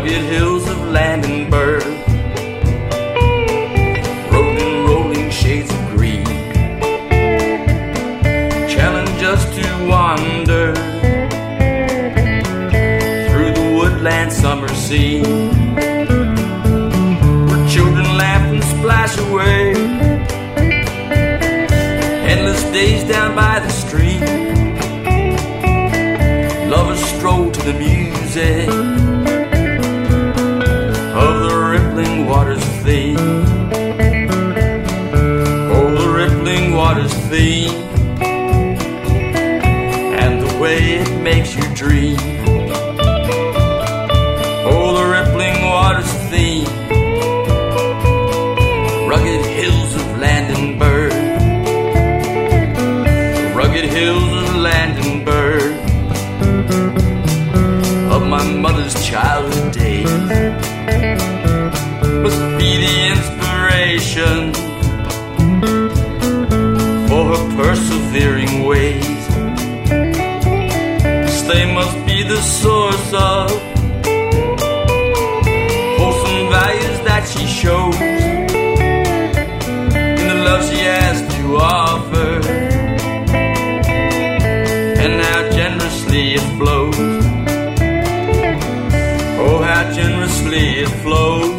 rugged hills of Landenberg, rolling, rolling shades of green, challenge us to wander through the woodland summer scene, where children laugh and splash away, endless days down by the stream, lovers stroll to the music dream. Oh, the rippling waters theme, rugged hills of Landenberg, rugged hills of Landenberg, of my mother's childhood days must be the inspiration for her persevering ways. They must be the source of wholesome values that she shows in the love she has to offer, and how generously it flows. Oh, how generously it flows.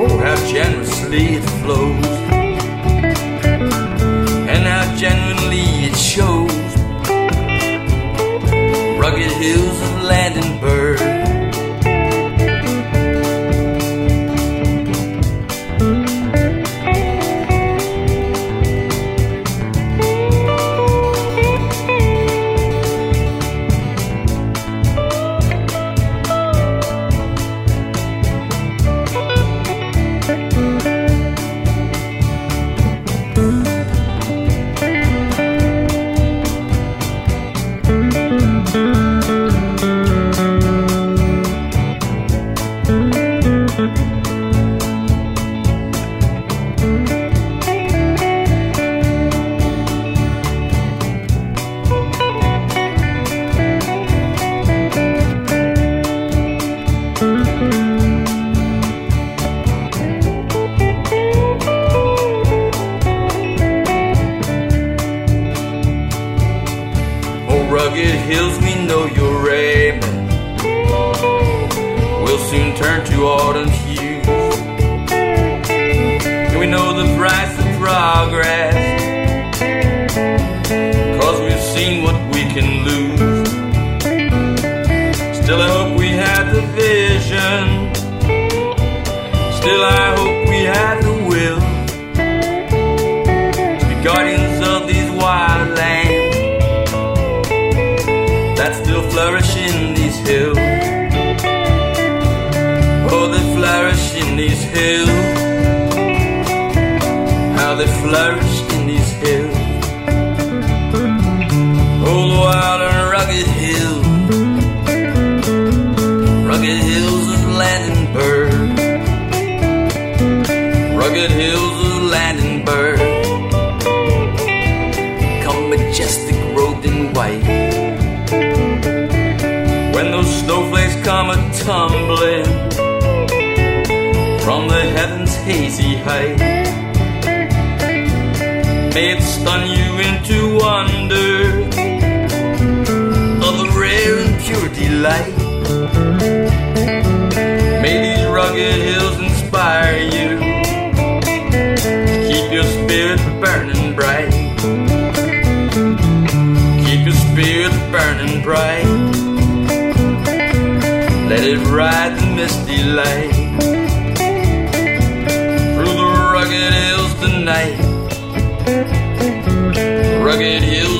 Oh, how generously it flows. Hills of Landenberg. Rugged hills, we know your raiment will soon turn to autumn hues. And we know the price of progress, cause we've seen what we can lose. Still, I hope we had the vision. Still, I flourish in these hills. Oh, they flourish in these hills. How they flourish in these hills. Oh, the wild and rugged hills. Rugged hills of Landenberg. Rugged hills of Landenberg. Come majestic robed in white when those snowflakes come a tumbling from the heavens' hazy height. May it stun you into wonder of the rare and pure delight. Ride the misty light through the rugged hills tonight. Rugged hills